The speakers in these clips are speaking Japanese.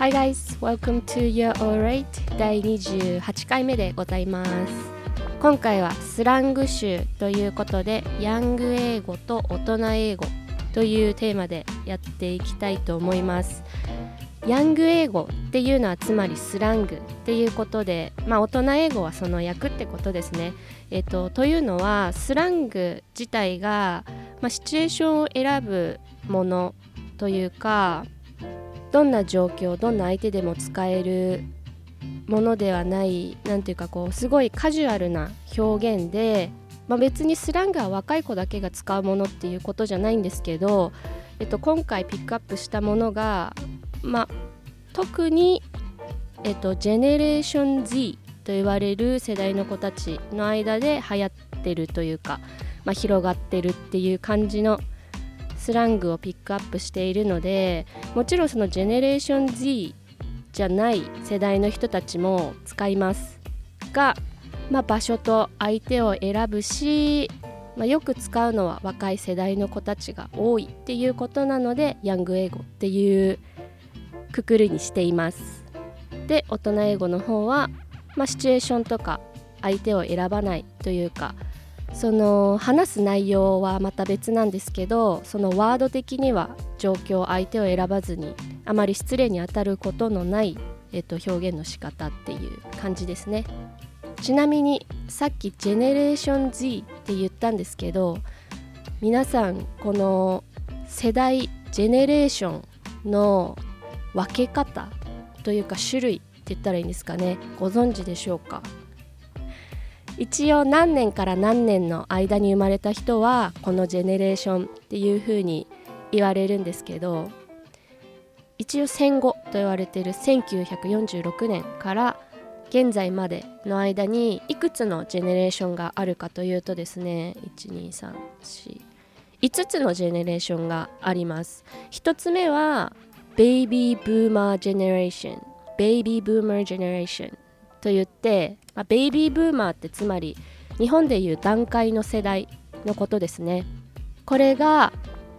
Hi guys, welcome to Your Alright 第28回目でございます今回はスラング集ということでヤング英語と大人英語というテーマでやっていきたいと思いますヤング英語っていうのはつまりスラングっていうことで、まあ、大人英語はその役ってことですね。えっと、というのはスラング自体が、まあ、シチュエーションを選ぶものというかどんな状況どんな相手でも使えるものではない何ていうかこうすごいカジュアルな表現で、まあ、別にスラングは若い子だけが使うものっていうことじゃないんですけど、えっと、今回ピックアップしたものが、まあ、特に、えっと、ジェネレーション Z と言われる世代の子たちの間で流行ってるというか、まあ、広がってるっていう感じのスラングをピックアップしているのでもちろんそのジェネレーション Z じゃない世代の人たちも使いますが、まあ、場所と相手を選ぶし、まあ、よく使うのは若い世代の子たちが多いっていうことなのでヤング英語っていうくくりにしています。で大人英語の方は、まあ、シチュエーションとか相手を選ばないというかその話す内容はまた別なんですけどそのワード的には状況相手を選ばずにあまり失礼にあたることのない、えっと、表現の仕方っていう感じですね。ちなみにさっきジェネレーション Z って言ったんですけど皆さんこの世代ジェネレーションの分け方というか種類って言ったらいいんですかね。ご存知でしょうか？一応何年から何年の間に生まれた人はこのジェネレーションっていう風に言われるんですけど一応戦後と言われている1946年から現在までの間にいくつのジェネレーションがあるかというとですね12345つのジェネレーションがあります。1つ目はベイビーブーマージェネレーションベイビーブーマージェネレーションと言って、まあ、ベイビーブーマーってつまり日本でいう段階の世代のことですね。これが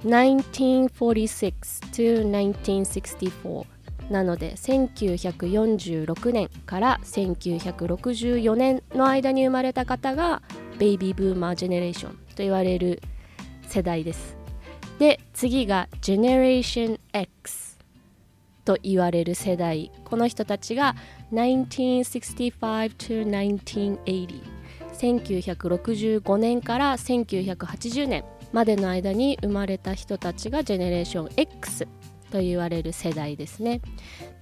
1946 to 1964なので1946年から1964年の間に生まれた方がベイビーブーマージェネレーションと言われる世代です。で次がジェネレーション X と言われる世代。この人たちが1965 to 1980 1965年から1980年までの間に生まれた人たちがジェネレーション X と言われる世代ですね。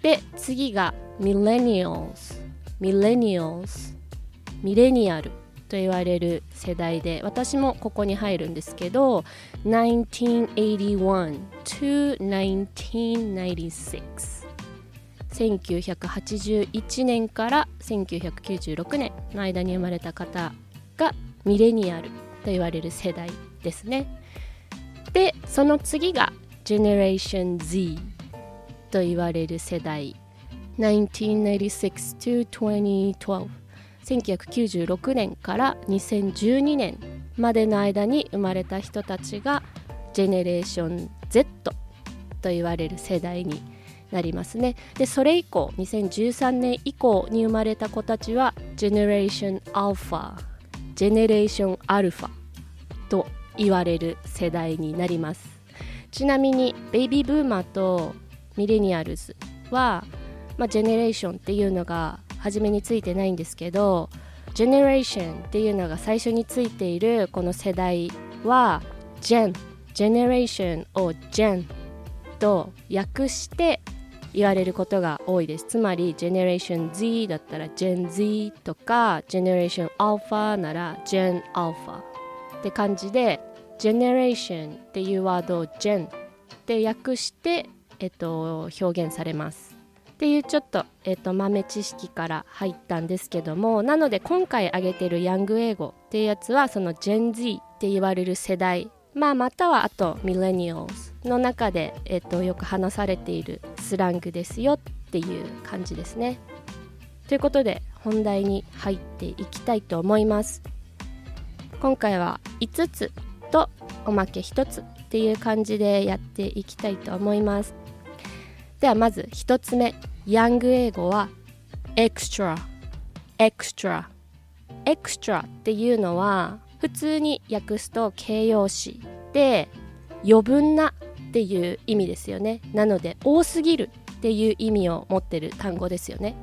で次がミレニアルミレニアルミレニアルと言われる世代で私もここに入るんですけど1981 to 1996 1981年から1996年の間に生まれた方がミレニアルと言われる世代ですね。でその次が Generation Z と言われる世代。1996 to 2012 1996年から2012年までの間に生まれた人たちがジェネレーション Z と言われる世代になりますね。でそれ以降2013年以降に生まれた子たちは Generation Alpha Generation Alpha と言われる世代になります。ちなみに baby boomer と millennials は、まあ、 generation っていうのが初めについてないんですけど generation っていうのが最初についているこの世代はジェンジェネレーションをジェンと訳して言われることが多いです。つまりジェネレーション Z だったらジェン Z とかジェネレーションアルファならジェンアルファって感じでジェネレーションっていうワードをジェンって訳して、えっと、表現されます。っていうちょっと,、えーと、豆知識から入ったんですけどもなので今回挙げてるヤング英語っていうやつはその Gen Z って言われる世代まあ、またはあとミレニアルの中で、えーとよく話されているスラングですよっていう感じですね。ということで本題に入っていきたいと思います。今回は5つとおまけ1つっていう感じでやっていきたいと思います。ではまず1つ目。ヤング英語は extra。extra、extra っていうのは普通に訳すと形容詞で余分なっていう意味ですよね。なので多すぎるっていう意味を持ってる単語ですよね。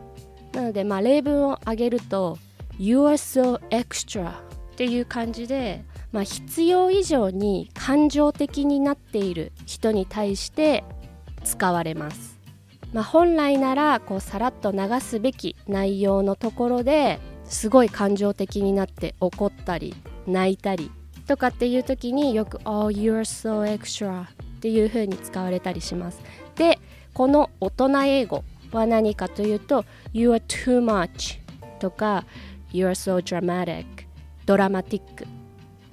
なのでまあ例文を挙げると You are so extra っていう感じで、まあ、必要以上に感情的になっている人に対して使われます、まあ、本来ならこうさらっと流すべき内容のところですごい感情的になって怒ったり泣いたりとかっていう時によく「Oh, you're so extra」っていう風に使われたりします。でこの大人英語は何かというと「You are too much」とか「You are so dramatic」ドラマティック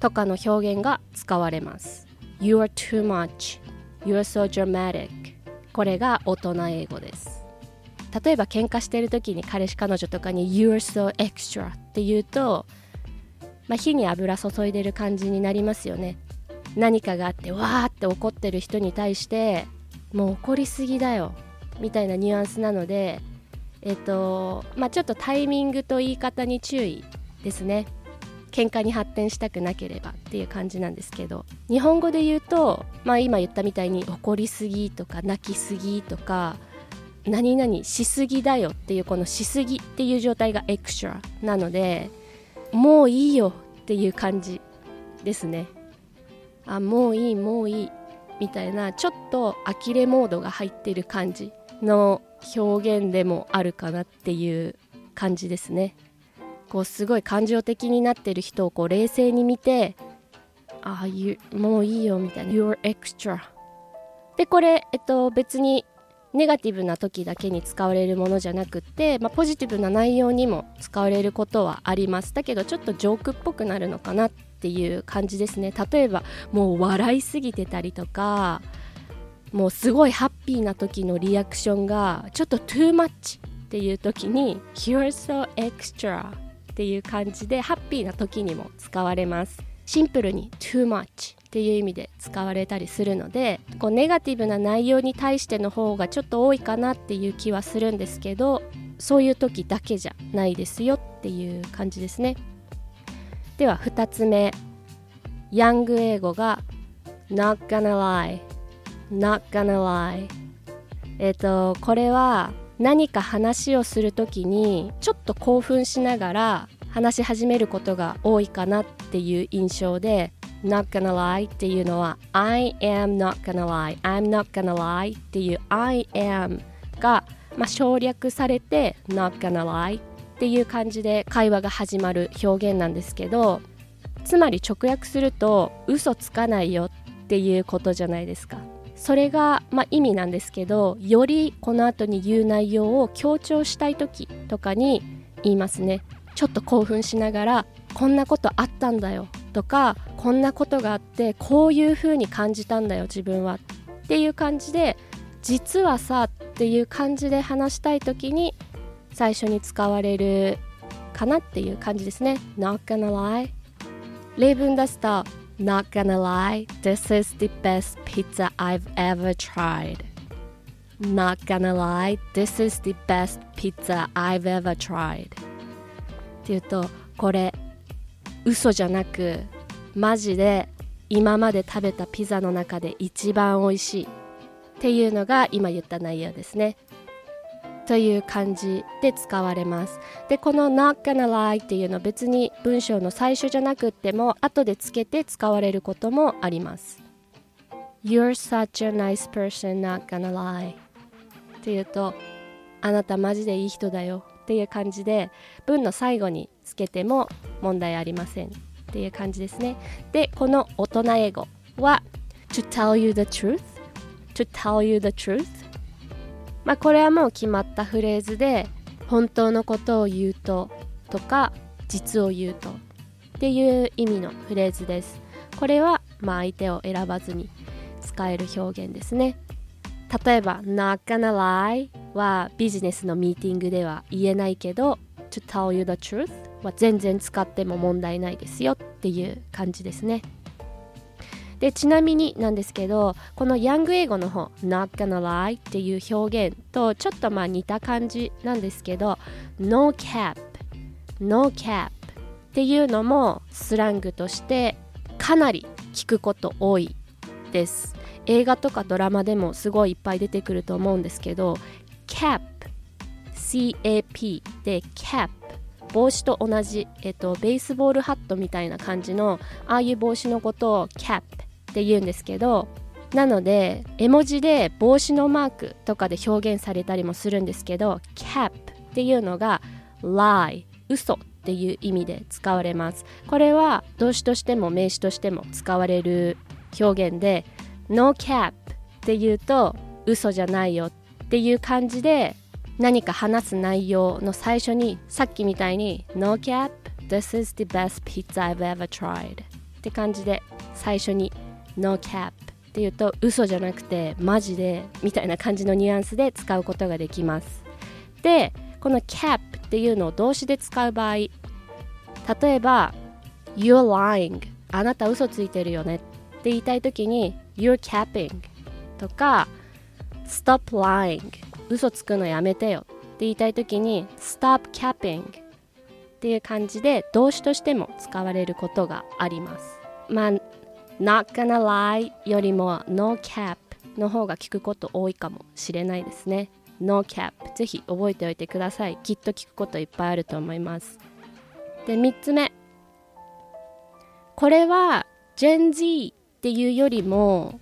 とかの表現が使われます。You are too much. You are so dramatic これが大人英語です。例えば喧嘩してる時に彼氏彼女とかに You're so extra って言うと、まあ、火に油注いでる感じになりますよね。何かがあってわーって怒ってる人に対してもう怒りすぎだよみたいなニュアンスなのでえっとまあちょっとタイミングと言い方に注意ですね。喧嘩に発展したくなければっていう感じなんですけど日本語で言うと、まあ、今言ったみたいに怒りすぎとか泣きすぎとか何々しすぎだよっていうこのしすぎっていう状態がエクストラなのでもういいよっていう感じですね。あもういいもういいみたいなちょっと呆れモードが入ってる感じの表現でもあるかなっていう感じですね。こうすごい感情的になってる人をこう冷静に見てああもういいよみたいな。You're extra. でこれ、えっと、別にネガティブな時だけに使われるものじゃなくって、まあ、ポジティブな内容にも使われることはあります。だけどちょっとジョークっぽくなるのかなっていう感じですね。例えばもう笑いすぎてたりとかもうすごいハッピーな時のリアクションがちょっと too much っていう時に You're so extra っていう感じでハッピーな時にも使われます。シンプルに too much っていう意味で使われたりするのでこうネガティブな内容に対しての方がちょっと多いかなっていう気はするんですけどそういう時だけじゃないですよっていう感じですね。では2つ目。ヤング英語が not gonna lie not gonna lie えっ、とこれは何か話をする時にちょっと興奮しながら話し始めることが多いかなっていう印象で not gonna lie っていうのは I am not gonna lie I'm not gonna lie っていう I am が、まあ、省略されて not gonna lie っていう感じで会話が始まる表現なんですけどつまり直訳すると嘘つかないよっていうことじゃないですか。それが、まあ、意味なんですけどよりこの後に言う内容を強調したい時とかに言いますね。ちょっと興奮しながらこんなことあったんだよ。とかこんなことがあってこういう風に感じたんだよ自分は。っていう感じで実はさっていう感じで話したい時に最初に使われるかなっていう感じですね。Not gonna lie 例文出すと Not gonna lie, this is the best pizza I've ever tried. Not gonna lie, this is the best pizza I've ever tried. っていうと、これ、嘘じゃなく、マジで今まで食べたピザの中で一番美味しいっていうのが今言った内容ですね。という感じで使われます。でこの not gonna lie っていうのは別に文章の最初じゃなくっても後でつけて使われることもあります。You're such a nice person not gonna lie. っていうとあなたマジでいい人だよっていう感じで文の最後につけても問題ありません。っていう感じですね。でこの大人英語は to tell you the truth? to tell you the truth? まあ、これはもう決まったフレーズで本当のことを言うととか実を言うとっていう意味のフレーズです。これはまあ相手を選ばずに使える表現ですね。例えば not gonna lie はビジネスのミーティングでは言えないけど to tell you the truth は全然使っても問題ないですよっていう感じですね。でちなみになんですけどこのヤング英語の方 not gonna lie っていう表現とちょっとまあ似た感じなんですけど no cap no cap っていうのもスラングとしてかなり聞くこと多いです。映画とかドラマでもすごいいっぱい出てくると思うんですけど cap CAP で cap 帽子と同じ、えっと、ベースボールハットみたいな感じのああいう帽子のことを cap って言うんですけどなので絵文字で帽子のマークとかで表現されたりもするんですけど cap っていうのが lie 嘘っていう意味で使われます。これは動詞としても名詞としても使われる表現で no cap っていうと嘘じゃないよっていう感じで何か話す内容の最初にさっきみたいに No cap, this is the best pizza I've ever tried って感じで最初に No cap っていうと嘘じゃなくてマジでみたいな感じのニュアンスで使うことができます。でこの cap っていうのを動詞で使う場合例えば You're lying あなた嘘ついてるよねって言いたい時に You're capping とか Stop lying 嘘つくのやめてよって言いたい時に stop capping っていう感じで動詞としても使われることがあります。まあ not gonna lie よりも no cap の方が聞くこと多いかもしれないですね。No cap ぜひ覚えておいてください。きっと聞くこといっぱいあると思います。で3つ目。これは Gen Z っていうよりも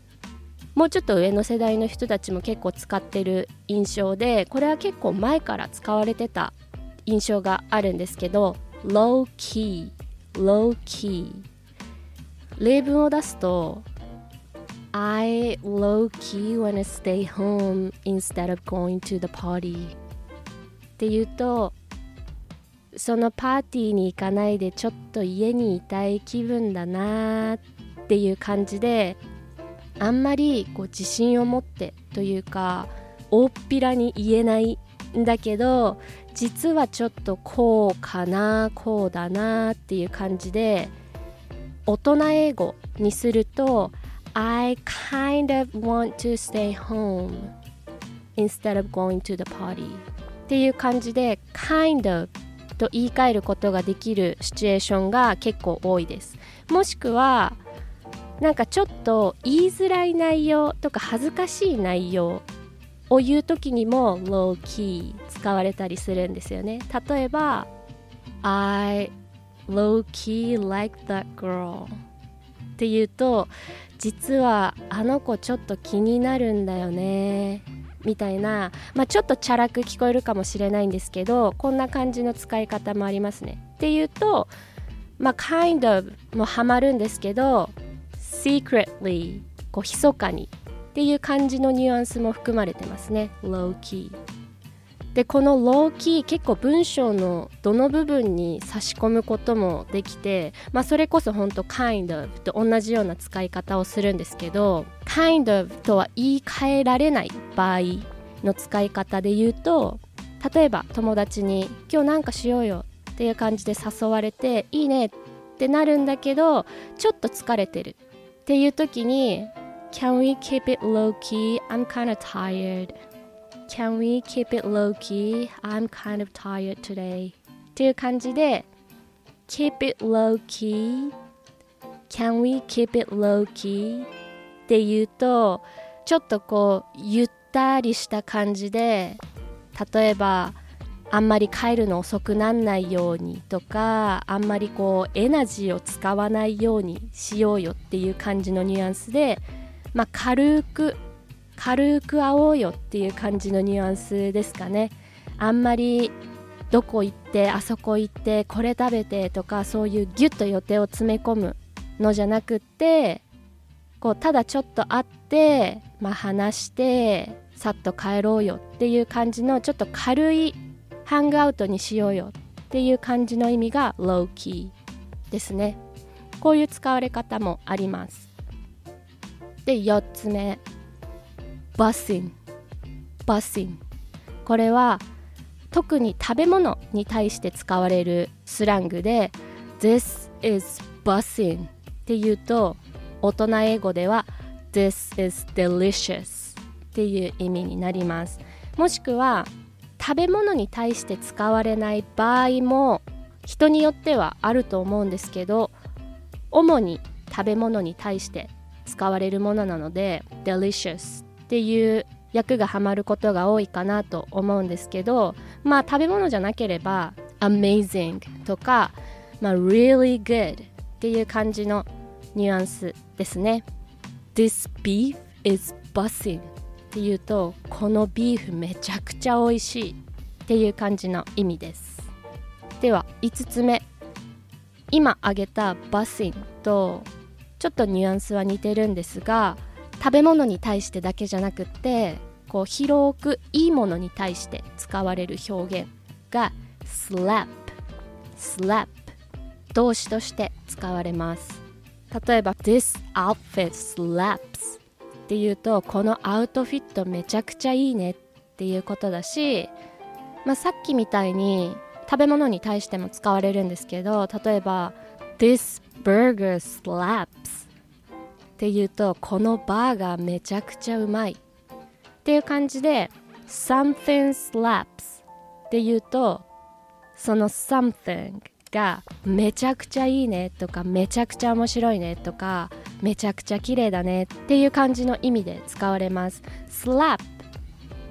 もうちょっと上の世代の人たちも結構使ってる印象でこれは結構前から使われてた印象があるんですけど low key low key 例文を出すと I low key wanna stay home instead of going to the party. って言うとそのパーティーに行かないでちょっと家にいたい気分だなっていう感じであんまりこう自信を持ってというか大っぴらに言えないんだけど実はちょっとこうかなこうだなっていう感じで大人英語にすると I kind of want to stay home instead of going to the party. っていう感じで kind of と言い換えることができるシチュエーションが結構多いです。もしくはなんかちょっと言いづらい内容とか恥ずかしい内容を言う時にも low key 使われたりするんですよね。例えば I low key like that girl って言うと実はあの子ちょっと気になるんだよねみたいな、まあ、ちょっとチャラく聞こえるかもしれないんですけどこんな感じの使い方もありますね。っていうとまあ kind of もハマるんですけど secretly こう密かにっていう感じのニュアンスも含まれてますね。low key でこの low key 結構文章のどの部分に差し込むこともできて、まあ、それこそ本当 kind of と同じような使い方をするんですけど kind of とは言い換えられない場合の使い方で言うと例えば友達に「今日なんかしようよ」っていう感じで誘われて「いいね」ってなるんだけどちょっと疲れてるっていう時に Can we keep it low key? I'm kind of tired. Can we keep it low key? I'm kind of tired today. っていう感じで Keep it low key? Can we keep it low key? って言うとちょっとこうゆったりした感じで例えばあんまり帰るの遅くなんないようにとかあんまりこうエナジーを使わないようにしようよっていう感じのニュアンスで、まあ、軽く軽く会おうよっていう感じのニュアンスですかね。あんまりどこ行ってあそこ行ってこれ食べてとかそういうギュッと予定を詰め込むのじゃなくってこうただちょっと会って、まあ、話してさっと帰ろうよっていう感じのちょっと軽いハングアウトにしようよっていう感じの意味が low key ですね。こういう使われ方もあります。で4つ目。Bussing bussing これは特に食べ物に対して使われるスラングで This is bussing っていうと大人英語では This is delicious っていう意味になります。もしくは食べ物に対して使われない場合も人によってはあると思うんですけど主に食べ物に対して使われるものなので delicious っていう訳がはまることが多いかなと思うんですけどまあ食べ物じゃなければ amazing とか、まあ、really good っていう感じのニュアンスですね。This beef is buzzing っていうとこのビーフめちゃくちゃ美味しいっていう感じの意味です。では5つ目。今挙げたバスインとちょっとニュアンスは似てるんですが食べ物に対してだけじゃなくってこう広くいいものに対して使われる表現が slap slap 動詞として使われます。例えば This outfit slaps っていうとこのアウトフィットめちゃくちゃいいねっていうことだし、まあ、さっきみたいに食べ物に対しても使われるんですけど例えば This burger slaps っていうとこのバーガーめちゃくちゃうまい。っていう感じで something slaps っていうとその something がめちゃくちゃいいねとかめちゃくちゃ面白いねとかめちゃくちゃ綺麗だねっていう感じの意味で使われます。slap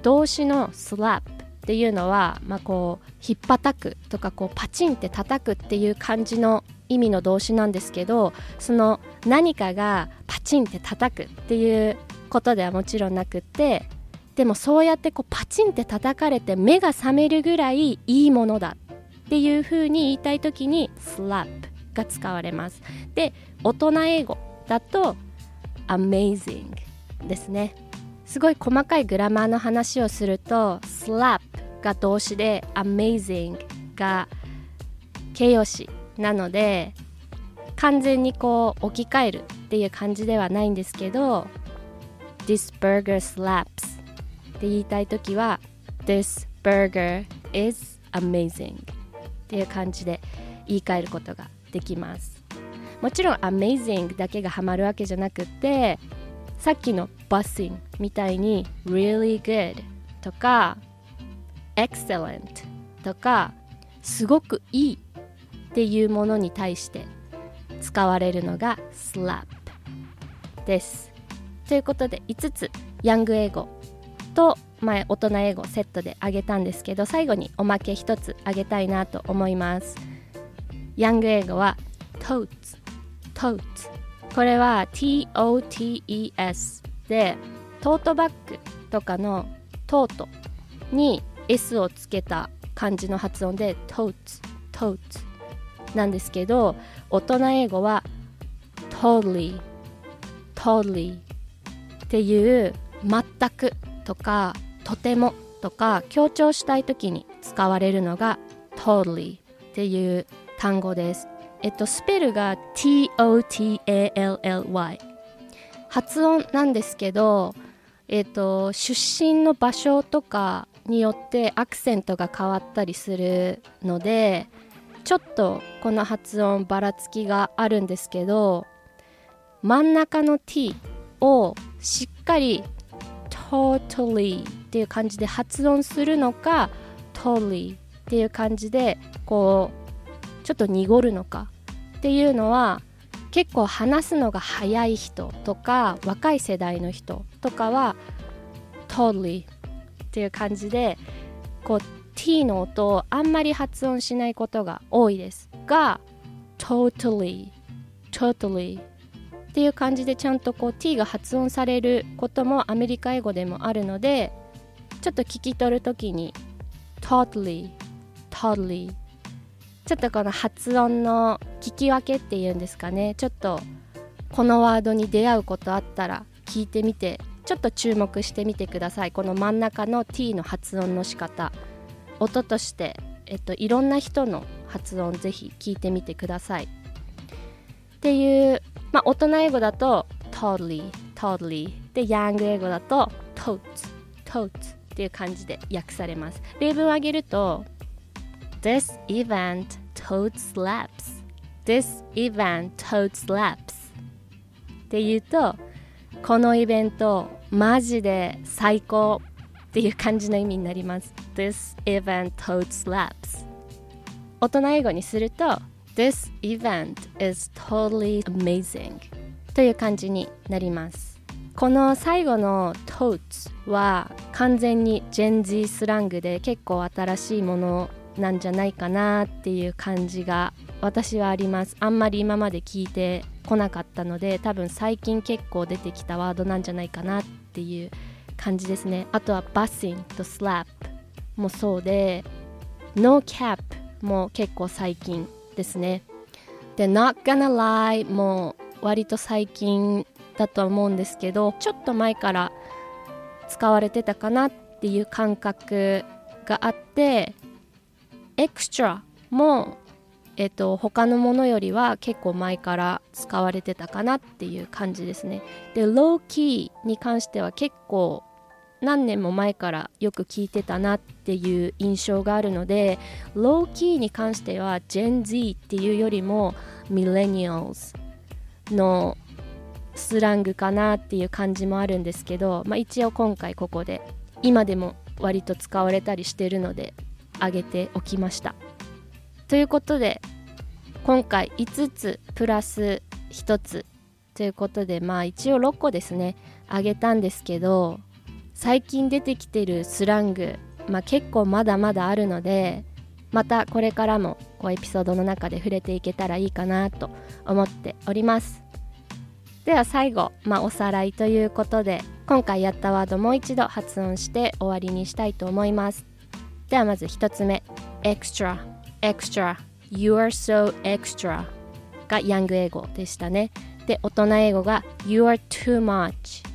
動詞の slap っていうのは、まあ、こうひっぱたくとかこうパチンって叩くっていう感じの意味の動詞なんですけどその何かがパチンって叩くっていうことではもちろんなくってでもそうやってこうパチンって叩かれて目が覚めるぐらいいいものだっていう風に言いたい時に slap が使われます。で大人英語だと amazing ですね。すごい細かいグラマーの話をすると slap が動詞で amazing が形容詞なので完全にこう置き換えるっていう感じではないんですけど This burger slaps って言いたい時は This burger is amazing っていう感じで言い換えることができます。もちろん amazing だけがハマるわけじゃなくてさっきの buzzing みたいに really good とか excellent とかすごくいいっていうものに対して使われるのが slap です。ということで5つヤング英語と前大人英語セットであげたんですけど最後におまけ1つあげたいなと思います。ヤング英語は totes totes これは TOTES でトートバッグとかのトートに S をつけた感じの発音で totes totes なんですけど大人英語は totally totally っていう全くとかとてもとか強調したい時に使われるのが totally っていう単語です。えっとスペルが TOTALLY 発音なんですけどえっと出身の場所とかによってアクセントが変わったりするのでちょっとこの発音ばらつきがあるんですけど真ん中の t をしっかり totally っていう感じで発音するのか totally っていう感じでこうちょっと濁るのかっていうのは結構話すのが早い人とか若い世代の人とかは totally っていう感じでこう t の音をあんまり発音しないことが多いですが totally totally っていう感じでちゃんとこう t が発音されることもアメリカ英語でもあるのでちょっと聞き取るときに totally totally ちょっとこの発音の聞き分けっていうんですかね。ちょっとこのワードに出会うことあったら聞いてみてちょっと注目してみてください。この真ん中の t の発音の仕方。音として、えっと、いろんな人の発音ぜひ聞いてみてください。っていう、まあ、大人英語だと totally totally でヤング英語だと totes totes っていう感じで訳されます。例文を挙げると This event totes laps. This event totes laps. っっていうとこのイベントマジで最高。っていう感じの意味になります。This event totes laps. 大人英語にすると This event is totally amazing. という感じになります。この最後の totes は完全に Gen Z スラングで結構新しいものなんじゃないかなっていう感じが私はあります。あんまり今まで聞いてこなかったので多分最近結構出てきたワードなんじゃないかなっていう感じですねあとはバッシンとスラップもそうで No cap も結構最近ですねで Not gonna lie も割と最近だとは思うんですけどちょっと前から使われてたかなっていう感覚があってエクストラも、えっと、他のものよりは結構前から使われてたかなっていう感じですね。で、ローキーに関しては結構何年も前からよく聞いてたなっていう印象があるのでローキーに関しては Gen Z っていうよりも Millennials のスラングかなっていう感じもあるんですけど、まあ、一応今回ここで今でも割と使われたりしてるのであげておきました。ということで今回5つプラス1つということでまあ一応6個ですねあげたんですけど最近出てきてるスラング、まあ、結構まだまだあるのでまたこれからもこうエピソードの中で触れていけたらいいかなと思っております。では最後、まあ、おさらいということで今回やったワードもう一度発音して終わりにしたいと思います。ではまず1つ目 extra extra you are so extra がヤング英語でしたね。で大人英語が you are too much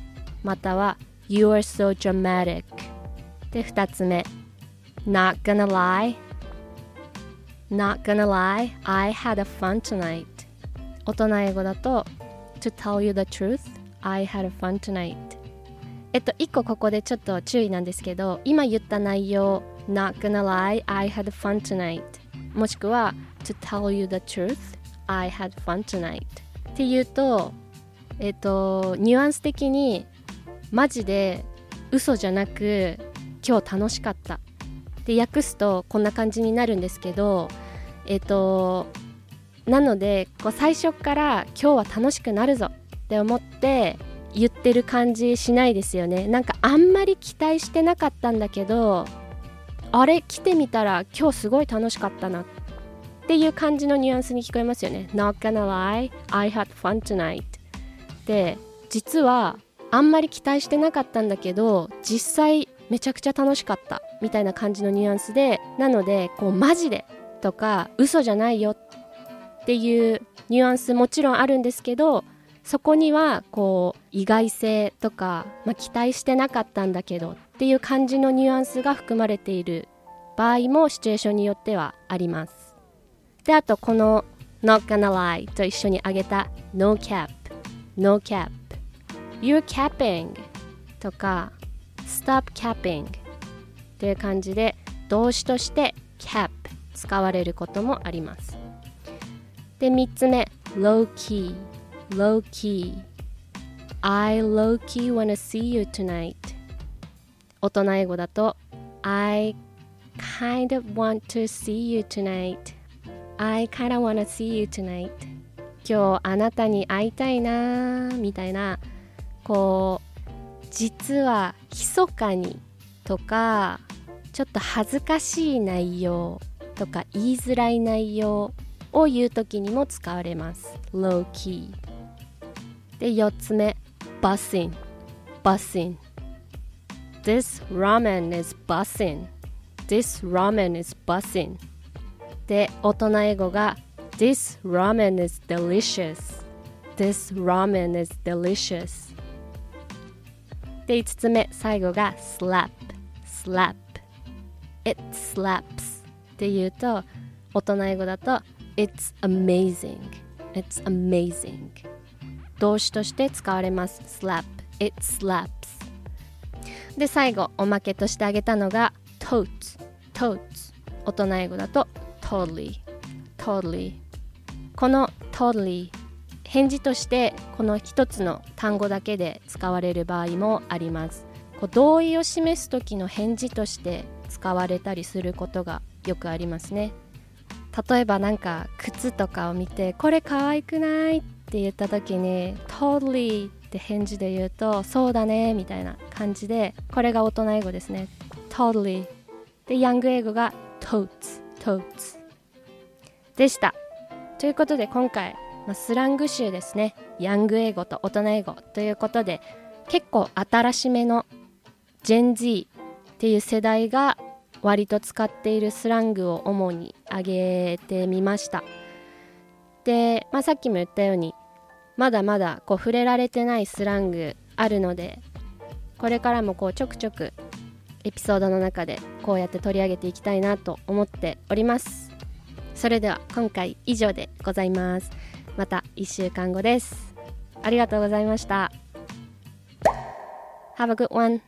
または you are so dramatic で2つ目 not gonna lie not gonna lie I had a fun tonight 大人英語だと to tell you the truth I had a fun tonight えっと1個ここでちょっと注意なんですけど今言った内容 Not gonna lie, I had fun tonight もしくは To tell you the truth, I had fun tonight っていうとえっとニュアンス的にマジで嘘じゃなく今日楽しかった。で訳すとこんな感じになるんですけどえっとなのでこう最初から今日は楽しくなるぞって思って言ってる感じしないですよね。なんかあんまり期待してなかったんだけどあれ？来てみたら今日すごい楽しかったな。っていう感じのニュアンスに聞こえますよね。Not gonna lie, I had fun tonight. で実はあんまり期待してなかったんだけど実際めちゃくちゃ楽しかったみたいな感じのニュアンスでなのでこうマジでとか嘘じゃないよっていうニュアンスもちろんあるんですけどそこにはこう意外性とか、まあ、期待してなかったんだけどっていう感じのニュアンスが含まれている場合もシチュエーションによってはあります。であとこの Not gonna lie と一緒に挙げた No cap No cap You're capping とか Stop capping という感じで動詞として cap 使われることもあります。で3つ目 Low key Low key I low key wanna see you tonight 大人英語だと I kind of want to see you tonight I kind of wanna see you tonight 今日あなたに会いたいなみたいなこう実は密かにとかちょっと恥ずかしい内容とか言いづらい内容を言う時にも使われます low key で4つ目 bussing bussing This ramen is bussing This ramen is bussing で大人英語が This ramen is delicious This ramen is delicious で5つ目最後が slap slap It slaps っていうと大人英語だと It's amazing It's amazing 動詞として使われます slap It slaps で最後おまけとしてあげたのが totes totes 大人英語だと totally totally この totally 返事としてこの一つの単語だけで使われる場合もあります。こう同意を示す時の返事として使われたりすることがよくありますね。例えばなんか靴とかを見てこれ可愛くないって言った時に totally って返事で言うとそうだねみたいな感じでこれが大人英語ですね。totally でヤング英語が totes totes でした。ということで今回、まあ、スラング集ですね。ヤング英語と大人英語ということで結構新しめの Gen Z っていう世代が割と使っているスラングを主に挙げてみました。で、まあ、さっきも言ったようにまだまだこう触れられてないスラングあるのでこれからもこうちょくちょくエピソードの中でこうやって取り上げていきたいなと思っております。それでは今回以上でございます。また1週間後です。ありがとうございました。Have a good one